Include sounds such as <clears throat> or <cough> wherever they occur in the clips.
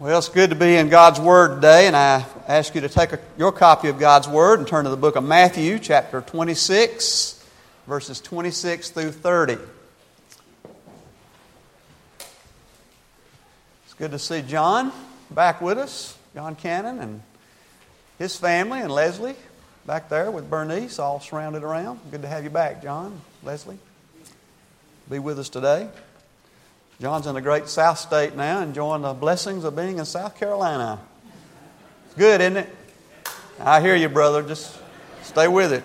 Well, it's good to be in God's Word today, and I ask you to take a, your copy of God's Word and turn to the book of Matthew, chapter 26, verses 26 through 30. It's good to see John back with us, John Cannon and his family, and Leslie back there with Bernice, all surrounded around. Good to have you back, John, Leslie. Be with us today. John's in the great South State now, enjoying the blessings of being in South Carolina. It's good, isn't it? I hear you, brother. Just stay with it.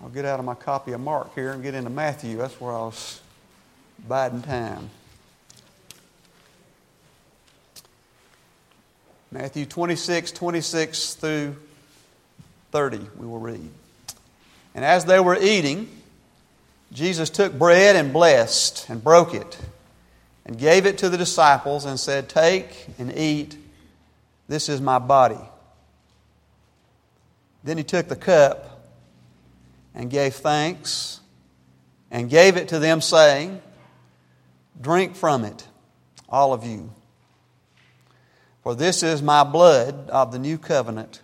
I'll get out of my copy of Mark here and get into Matthew. That's where I was biding time. Matthew 26, 26 through 30, we will read. And as they were eating, Jesus took bread and blessed and broke it and gave it to the disciples and said, Take and eat. This is my body. Then he took the cup and gave thanks and gave it to them, saying, Drink from it, all of you. For this is my blood of the new covenant,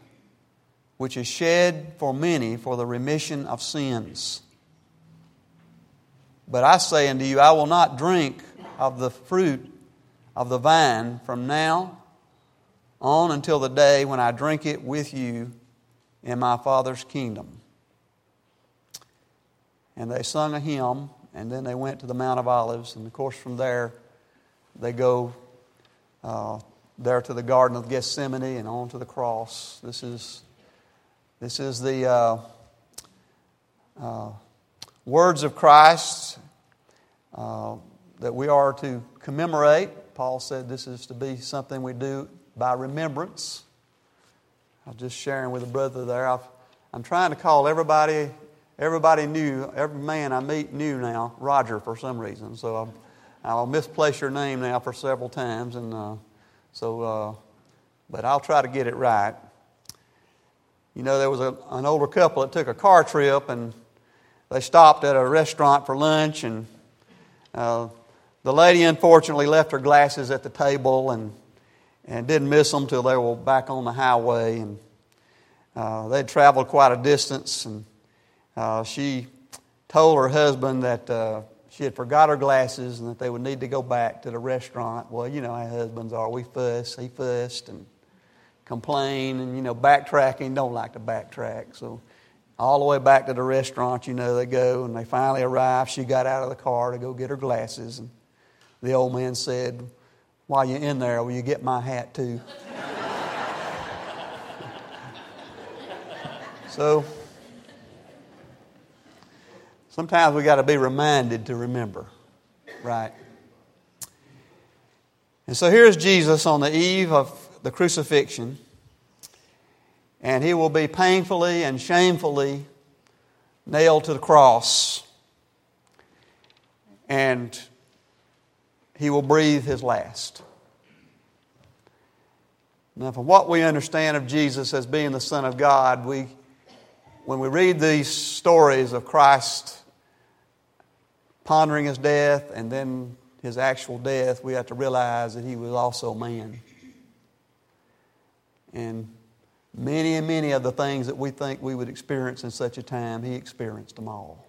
which is shed for many for the remission of sins. But I say unto you, I will not drink of the fruit of the vine from now on until the day when I drink it with you in my Father's kingdom. And they sung a hymn, and then they went to the Mount of Olives, and of course, from there, they go uh, there to the Garden of Gethsemane and on to the cross. This is, this is the uh, uh, words of Christ uh, that we are to commemorate. Paul said this is to be something we do by remembrance. I was just sharing with a brother there. i am trying to call everybody, everybody new, every man I meet new now, Roger for some reason. So I'll, I'll misplace your name now for several times and. So, uh, but I'll try to get it right. You know, there was a, an older couple that took a car trip and they stopped at a restaurant for lunch, and uh, the lady unfortunately left her glasses at the table and, and didn't miss them till they were back on the highway. And uh, they'd traveled quite a distance, and uh, she told her husband that uh, she had forgot her glasses and that they would need to go back to the restaurant. Well, you know how husbands are. We fuss, he fussed and complain and, you know, backtracking, don't like to backtrack. So all the way back to the restaurant, you know, they go and they finally arrive. She got out of the car to go get her glasses. And the old man said, While you're in there, will you get my hat too? <laughs> so Sometimes we got to be reminded to remember, right? And so here's Jesus on the eve of the crucifixion, and he will be painfully and shamefully nailed to the cross, and he will breathe his last. Now, from what we understand of Jesus as being the Son of God, we, when we read these stories of Christ pondering his death and then his actual death, we have to realize that he was also man. And many and many of the things that we think we would experience in such a time, he experienced them all.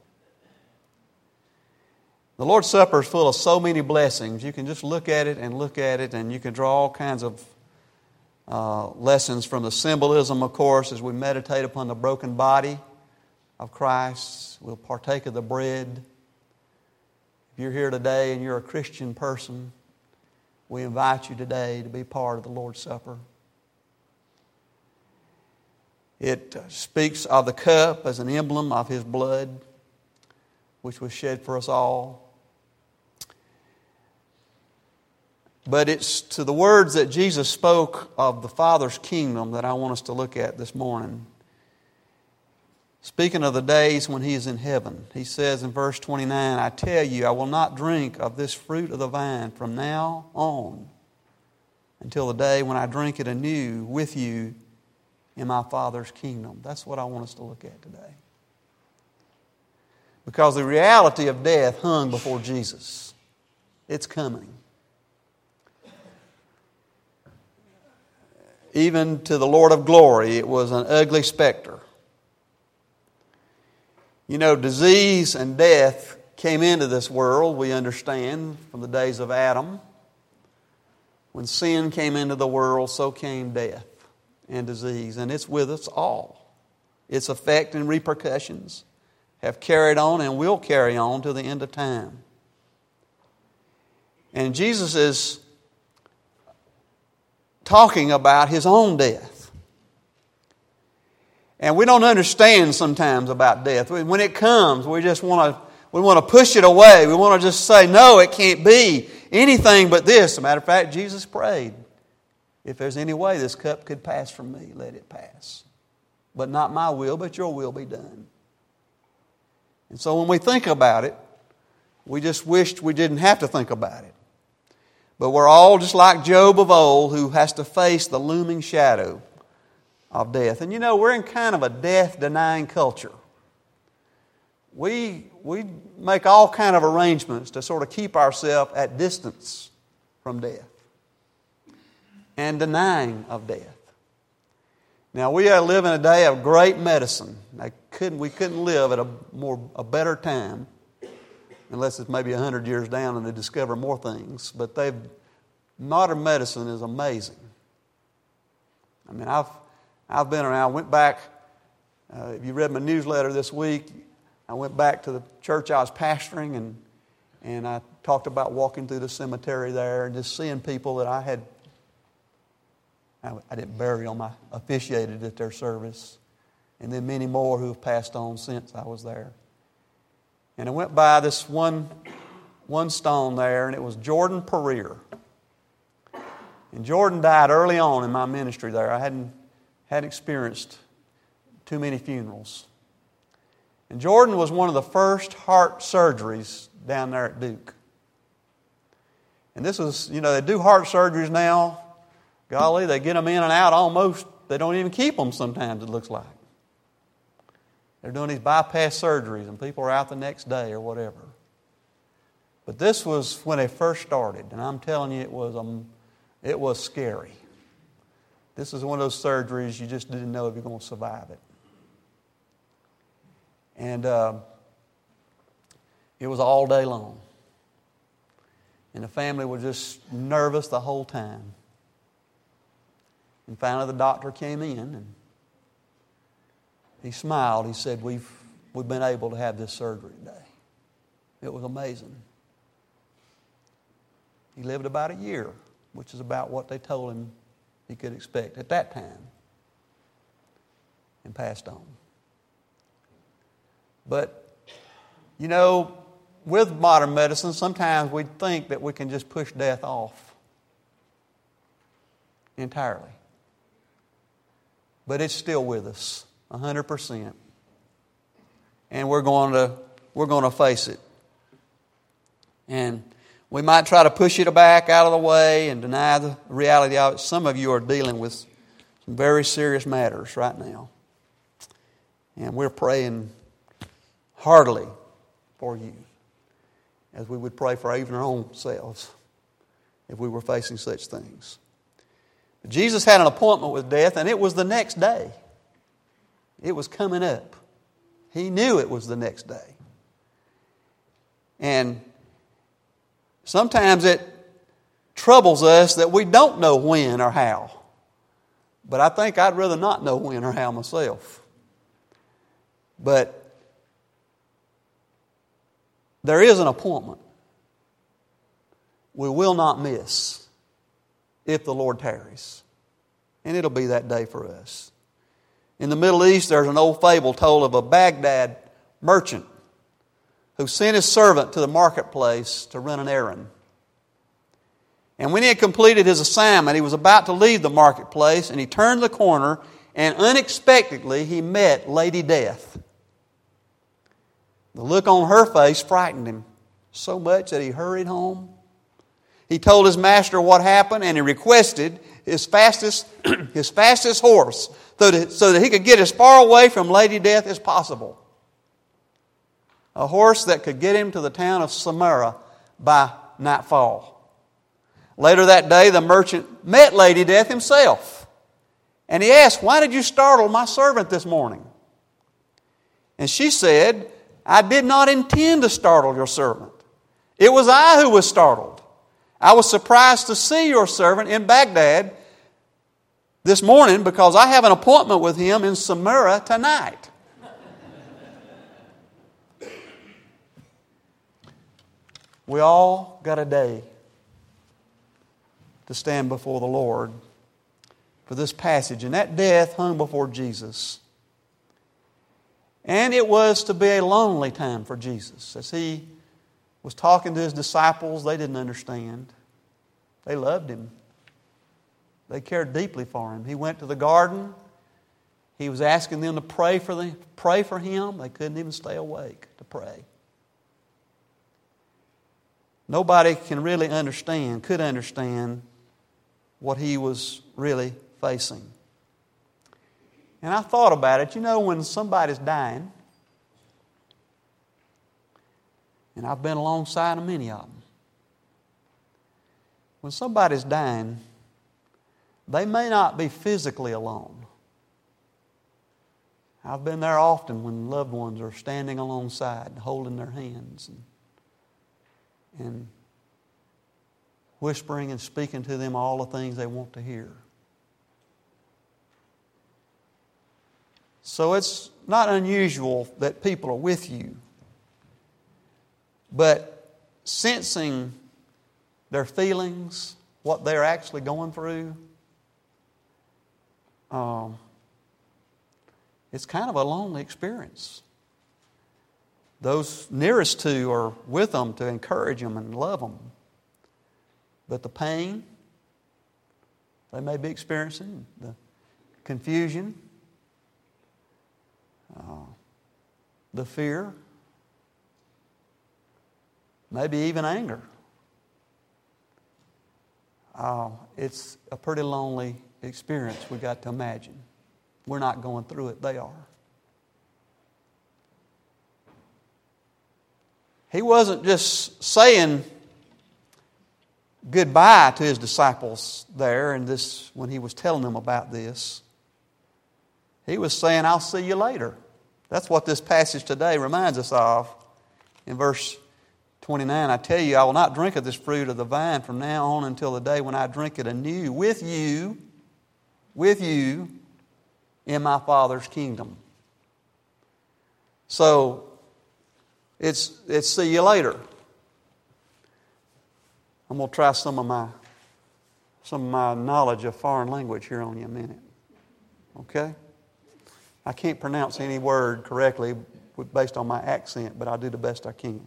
The Lord's Supper is full of so many blessings. You can just look at it and look at it, and you can draw all kinds of uh, lessons from the symbolism, of course, as we meditate upon the broken body of Christ. We'll partake of the bread. If you're here today and you're a Christian person, we invite you today to be part of the Lord's Supper. It speaks of the cup as an emblem of His blood, which was shed for us all. But it's to the words that Jesus spoke of the Father's kingdom that I want us to look at this morning. Speaking of the days when he is in heaven, he says in verse 29 I tell you, I will not drink of this fruit of the vine from now on until the day when I drink it anew with you in my Father's kingdom. That's what I want us to look at today. Because the reality of death hung before Jesus. It's coming. Even to the Lord of glory, it was an ugly specter. You know, disease and death came into this world, we understand, from the days of Adam. When sin came into the world, so came death and disease, and it's with us all. Its effect and repercussions have carried on and will carry on to the end of time. And Jesus is talking about his own death. And we don't understand sometimes about death. When it comes, we just want to we want to push it away. We want to just say, no, it can't be anything but this. As a matter of fact, Jesus prayed, if there's any way this cup could pass from me, let it pass. But not my will, but your will be done. And so when we think about it, we just wished we didn't have to think about it. But we're all just like Job of old who has to face the looming shadow of death. And you know, we're in kind of a death denying culture. We, we make all kind of arrangements to sort of keep ourselves at distance from death and denying of death. Now we live in a day of great medicine. I couldn't, we couldn't live at a more a better time, unless it's maybe hundred years down and they discover more things. But they've modern medicine is amazing. I mean, I've I've been around. I went back. Uh, if you read my newsletter this week, I went back to the church I was pastoring, and and I talked about walking through the cemetery there and just seeing people that I had I, didn't bury them, I officiated at their service. And then many more who have passed on since I was there. And I went by this one, one stone there, and it was Jordan Pereira. And Jordan died early on in my ministry there. I hadn't, hadn't experienced too many funerals. And Jordan was one of the first heart surgeries down there at Duke. And this is, you know, they do heart surgeries now Golly, they get them in and out almost, they don't even keep them sometimes, it looks like. They're doing these bypass surgeries, and people are out the next day or whatever. But this was when they first started, and I'm telling you, it was, um, it was scary. This is one of those surgeries you just didn't know if you're going to survive it. And uh, it was all day long. And the family was just nervous the whole time. And finally, the doctor came in and he smiled. He said, We've, we've been able to have this surgery today. It was amazing. He lived about a year, which is about what they told him he could expect at that time, and passed on. But, you know, with modern medicine, sometimes we think that we can just push death off entirely but it's still with us 100%. And we're going to, we're going to face it. And we might try to push it back out of the way and deny the reality of it. Some of you are dealing with some very serious matters right now. And we're praying heartily for you as we would pray for even our own selves if we were facing such things. Jesus had an appointment with death, and it was the next day. It was coming up. He knew it was the next day. And sometimes it troubles us that we don't know when or how. But I think I'd rather not know when or how myself. But there is an appointment we will not miss if the Lord tarries. And it'll be that day for us. In the Middle East, there's an old fable told of a Baghdad merchant who sent his servant to the marketplace to run an errand. And when he had completed his assignment, he was about to leave the marketplace and he turned the corner and unexpectedly he met Lady Death. The look on her face frightened him so much that he hurried home he told his master what happened and he requested his fastest, <clears throat> his fastest horse so that, so that he could get as far away from Lady Death as possible. A horse that could get him to the town of Samarra by nightfall. Later that day, the merchant met Lady Death himself. And he asked, Why did you startle my servant this morning? And she said, I did not intend to startle your servant. It was I who was startled. I was surprised to see your servant in Baghdad this morning because I have an appointment with him in Samarra tonight. We all got a day to stand before the Lord for this passage. And that death hung before Jesus. And it was to be a lonely time for Jesus. As he was talking to his disciples, they didn't understand. They loved him, they cared deeply for him. He went to the garden. He was asking them to pray for, them, pray for him. They couldn't even stay awake to pray. Nobody can really understand, could understand what he was really facing. And I thought about it. You know, when somebody's dying, and I've been alongside of many of them, when somebody's dying, they may not be physically alone. I've been there often when loved ones are standing alongside, holding their hands and, and whispering and speaking to them all the things they want to hear. So it's not unusual that people are with you, but sensing their feelings, what they're actually going through, um, it's kind of a lonely experience. Those nearest to are with them to encourage them and love them. But the pain they may be experiencing, the confusion, uh, the fear, maybe even anger. Uh, it's a pretty lonely experience we got to imagine. We're not going through it, they are. He wasn't just saying goodbye to his disciples there and this when he was telling them about this. He was saying, I'll see you later. That's what this passage today reminds us of. In verse 29, I tell you, I will not drink of this fruit of the vine from now on until the day when I drink it anew with you, with you in my Father's kingdom. So, it's, it's see you later. I'm going to try some of my some of my knowledge of foreign language here on you a minute. Okay? I can't pronounce any word correctly based on my accent, but I'll do the best I can.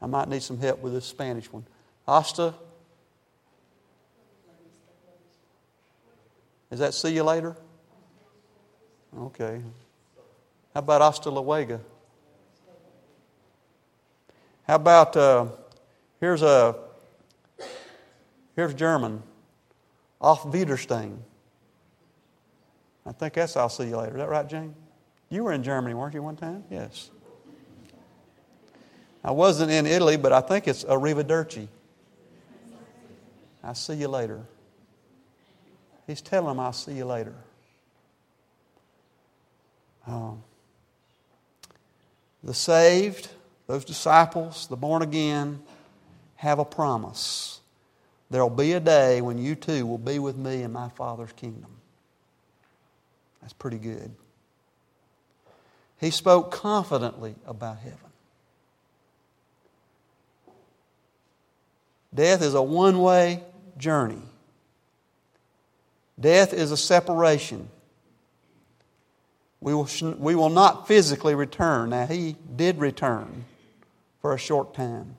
I might need some help with this Spanish one. Hasta. Is that see you later? Okay. How about luego? How about uh, Here's a here's German. Auf Wiedersehen. I think that's I'll see you later. Is that right, Jane? You were in Germany, weren't you, one time? Yes. I wasn't in Italy, but I think it's Arrivederci. I'll see you later. He's telling him, I'll see you later. Um, the saved, those disciples, the born again, have a promise. There'll be a day when you too will be with me in my Father's kingdom. That's pretty good. He spoke confidently about heaven. Death is a one way journey. Death is a separation. We will, we will not physically return. Now, he did return for a short time.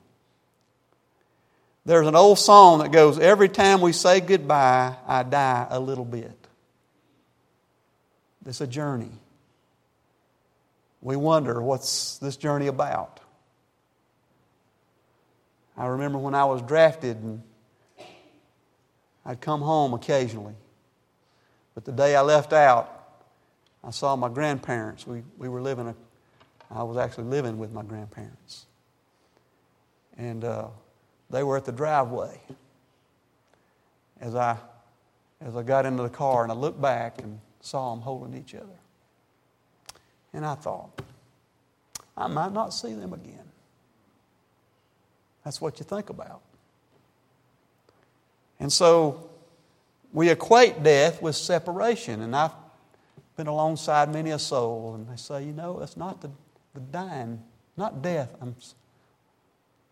There's an old song that goes, Every time we say goodbye, I die a little bit. It's a journey. We wonder, what's this journey about? I remember when I was drafted and I'd come home occasionally. But the day I left out, I saw my grandparents. We, we were living, a, I was actually living with my grandparents. And uh, they were at the driveway as I, as I got into the car and I looked back and saw them holding each other. And I thought, I might not see them again. That's what you think about. And so we equate death with separation. And I've been alongside many a soul, and they say, you know, it's not the, the dying, not death I'm,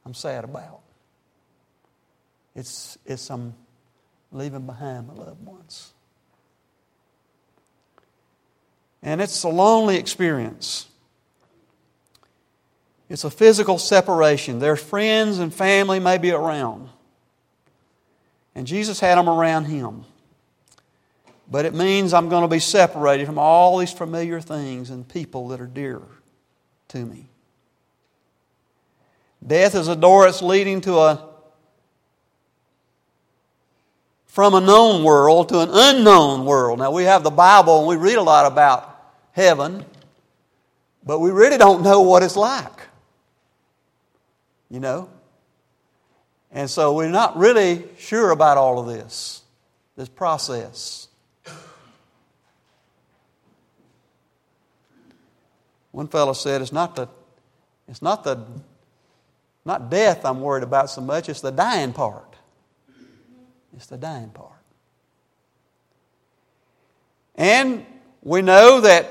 I'm sad about. It's, it's I'm leaving behind my loved ones. And it's a lonely experience. It's a physical separation. Their friends and family may be around. And Jesus had them around him. But it means I'm going to be separated from all these familiar things and people that are dear to me. Death is a door that's leading to a from a known world to an unknown world. Now we have the Bible and we read a lot about heaven, but we really don't know what it's like. You know? And so we're not really sure about all of this, this process. One fellow said, it's not the, it's not the, not death I'm worried about so much, it's the dying part. It's the dying part. And we know that,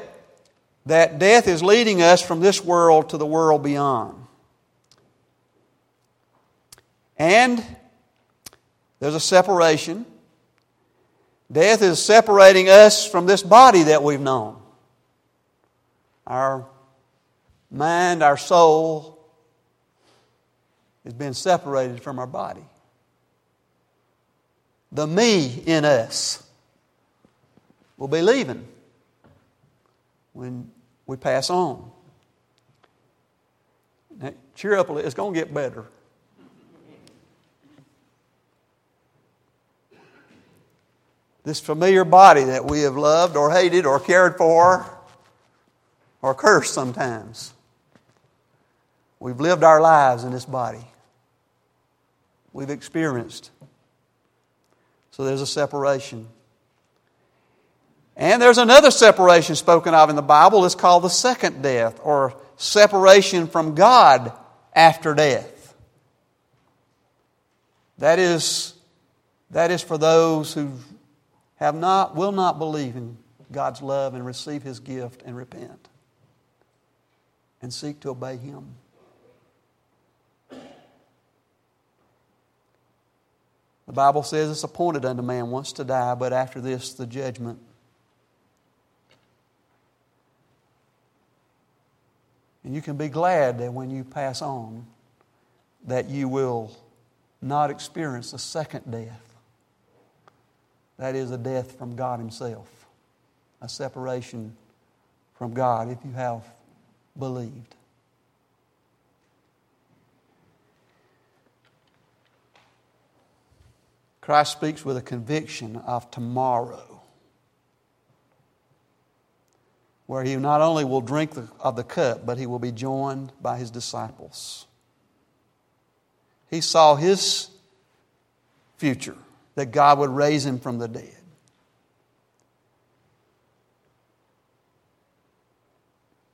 that death is leading us from this world to the world beyond. And there's a separation. Death is separating us from this body that we've known. Our mind, our soul has been separated from our body. The me in us will be leaving when we pass on. Now, cheer up, it's going to get better. this familiar body that we have loved or hated or cared for or cursed sometimes. We've lived our lives in this body. We've experienced. So there's a separation. And there's another separation spoken of in the Bible. It's called the second death or separation from God after death. That is, that is for those who've have not, will not believe in God's love and receive His gift and repent and seek to obey Him. Bible says it's appointed unto man once to die, but after this, the judgment. And you can be glad that when you pass on, that you will not experience a second death. That is a death from God Himself, a separation from God if you have believed. Christ speaks with a conviction of tomorrow, where he not only will drink the, of the cup, but he will be joined by his disciples. He saw his future that God would raise him from the dead.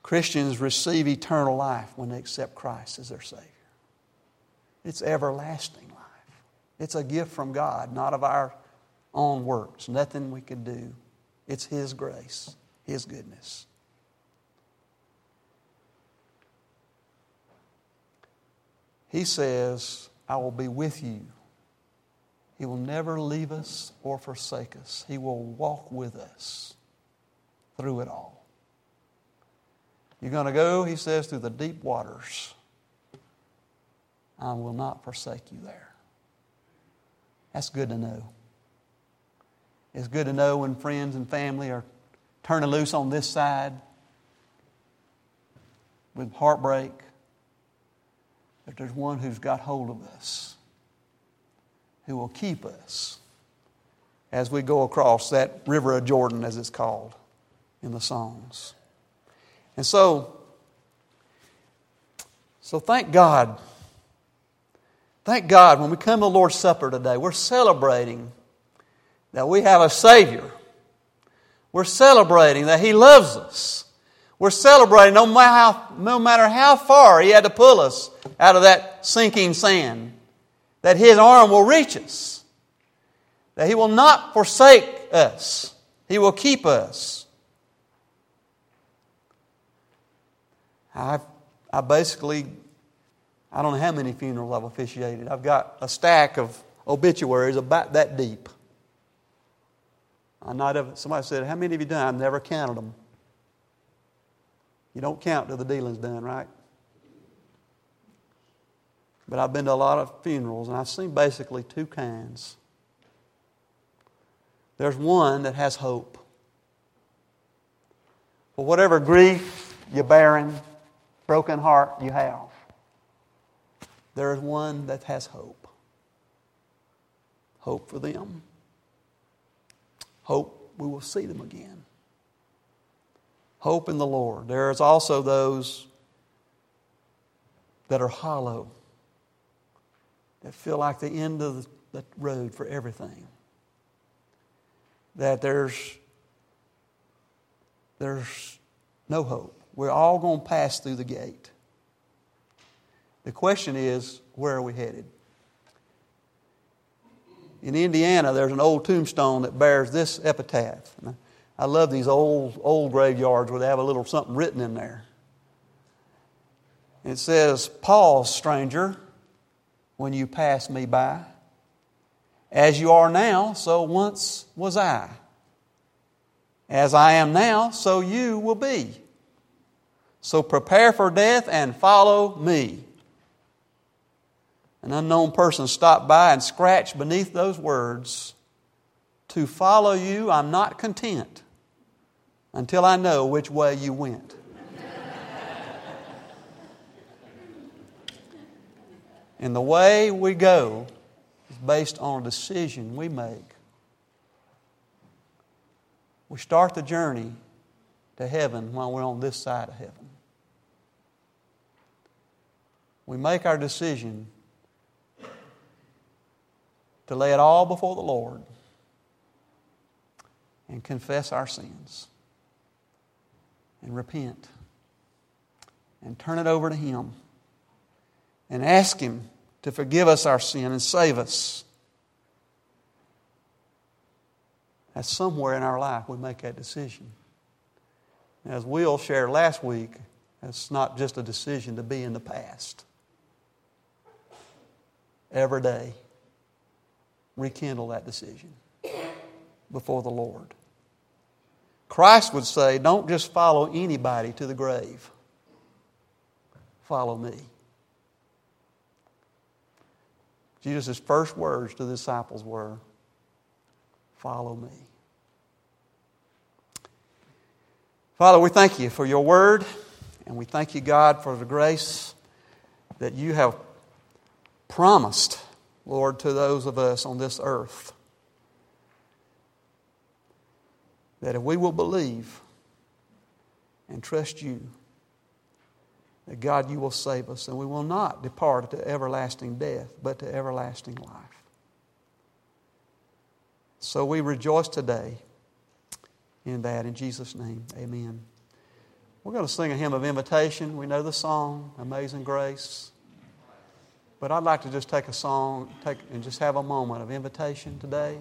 Christians receive eternal life when they accept Christ as their Savior. It's everlasting life. It's a gift from God, not of our own works, nothing we could do. It's His grace, His goodness. He says, I will be with you he will never leave us or forsake us. He will walk with us through it all. You're going to go, he says, through the deep waters. I will not forsake you there. That's good to know. It's good to know when friends and family are turning loose on this side with heartbreak. that there's one who's got hold of us, who will keep us as we go across that river of Jordan, as it's called in the songs. And so, so thank God. Thank God when we come to the Lord's Supper today, we're celebrating that we have a Savior. We're celebrating that He loves us. We're celebrating no matter, how, no matter how far He had to pull us out of that sinking sand, that His arm will reach us, that He will not forsake us, He will keep us. I, I basically, I don't know how many funerals I've officiated. I've got a stack of obituaries about that deep. I not have, somebody said, How many have you done? I've never counted them. You don't count till the dealing's done, right? But I've been to a lot of funerals and I've seen basically two kinds. There's one that has hope. For whatever grief you're bearing, broken heart you have, there is one that has hope. Hope for them. Hope we will see them again. Hope in the Lord. There is also those that are hollow, that feel like the end of the road for everything. That there's, there's no hope. We're all going to pass through the gate. The question is, where are we headed? In Indiana, there's an old tombstone that bears this epitaph. I love these old, old graveyards where they have a little something written in there. It says, Pause, stranger, when you pass me by. As you are now, so once was I. As I am now, so you will be. So prepare for death and follow me. An unknown person stopped by and scratched beneath those words To follow you, I'm not content until I know which way you went. <laughs> and the way we go is based on a decision we make. We start the journey to heaven while we're on this side of heaven. We make our decision to lay it all before the Lord and confess our sins and repent and turn it over to Him and ask Him to forgive us our sin and save us. That's somewhere in our life we make that decision. As Will shared last week, it's not just a decision to be in the past. Every day rekindle that decision before the Lord. Christ would say, Don't just follow anybody to the grave, follow me. Jesus' first words to the disciples were, Follow me. Father, we thank you for your word, and we thank you, God, for the grace that you have promised Lord, to those of us on this earth. That if we will believe and trust you, that God, you will save us, and we will not depart to everlasting death, but to everlasting life. So we rejoice today in that. In Jesus' name, amen. We're going to sing a hymn of invitation. We know the song, Amazing Grace. But I'd like to just take a song take, and just have a moment of invitation today.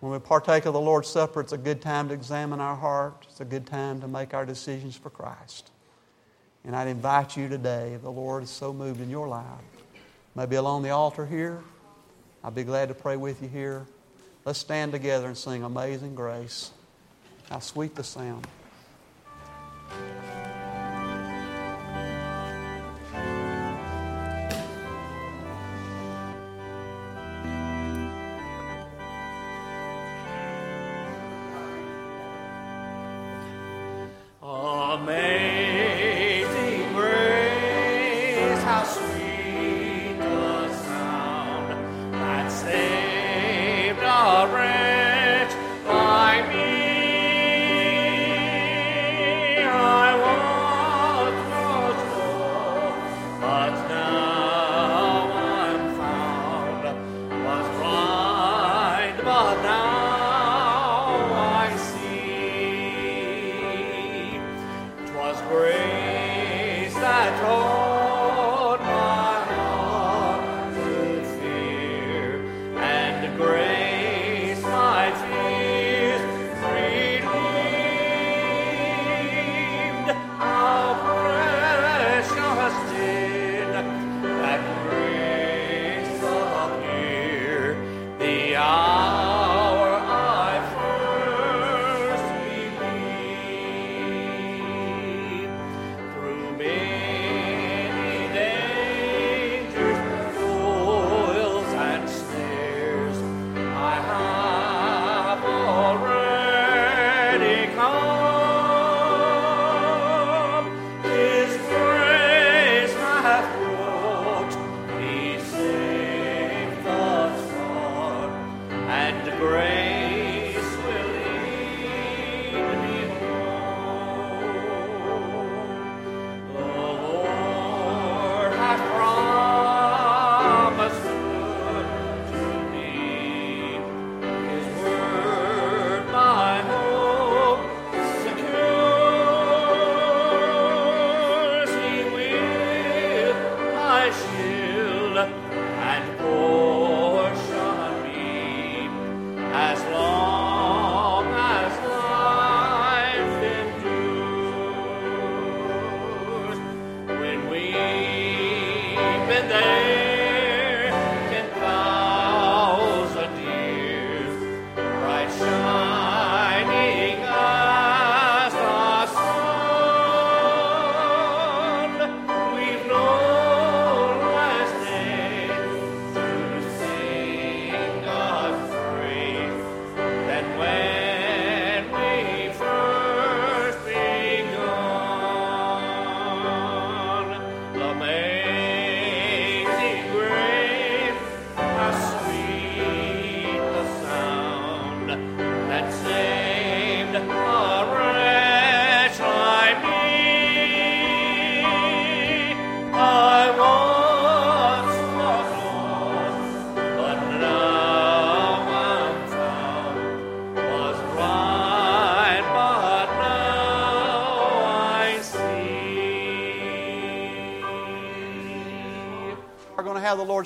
When we partake of the Lord's Supper, it's a good time to examine our heart. It's a good time to make our decisions for Christ. And I'd invite you today, if the Lord is so moved in your life, maybe along the altar here, I'd be glad to pray with you here. Let's stand together and sing Amazing Grace. How sweet the sound.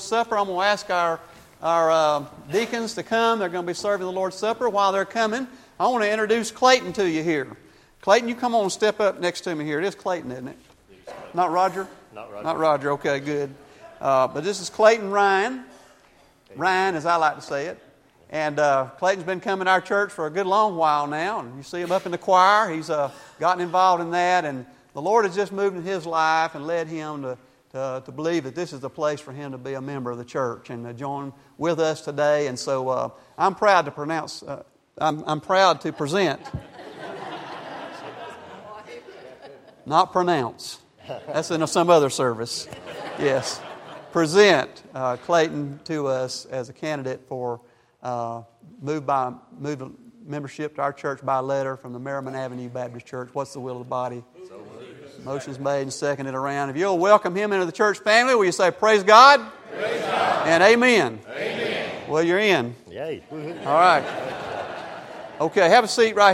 Lord's Supper. I'm going to ask our, our uh, deacons to come. They're going to be serving the Lord's Supper. While they're coming, I want to introduce Clayton to you here. Clayton, you come on and step up next to me here. It is Clayton, isn't it? Not Roger? Not Roger. Not Roger. Okay, good. Uh, but this is Clayton Ryan. Ryan, as I like to say it. And uh, Clayton's been coming to our church for a good long while now. And you see him up in the choir. He's uh, gotten involved in that. And the Lord has just moved in his life and led him to, to, to believe that this is the place for him to be a member of the church and to join with us today. And so uh, I'm proud to pronounce, uh, I'm, I'm proud to present, not pronounce. That's in some other service. Yes. Present uh, Clayton to us as a candidate for uh, move by move membership to our church by letter from the Merrimon Avenue Baptist Church. What's the will of the body? Motion's made and seconded around. If you'll welcome him into the church family, will you say praise God? Praise God. And amen. Amen. Well, you're in. Yay. All right. Okay, have a seat right here.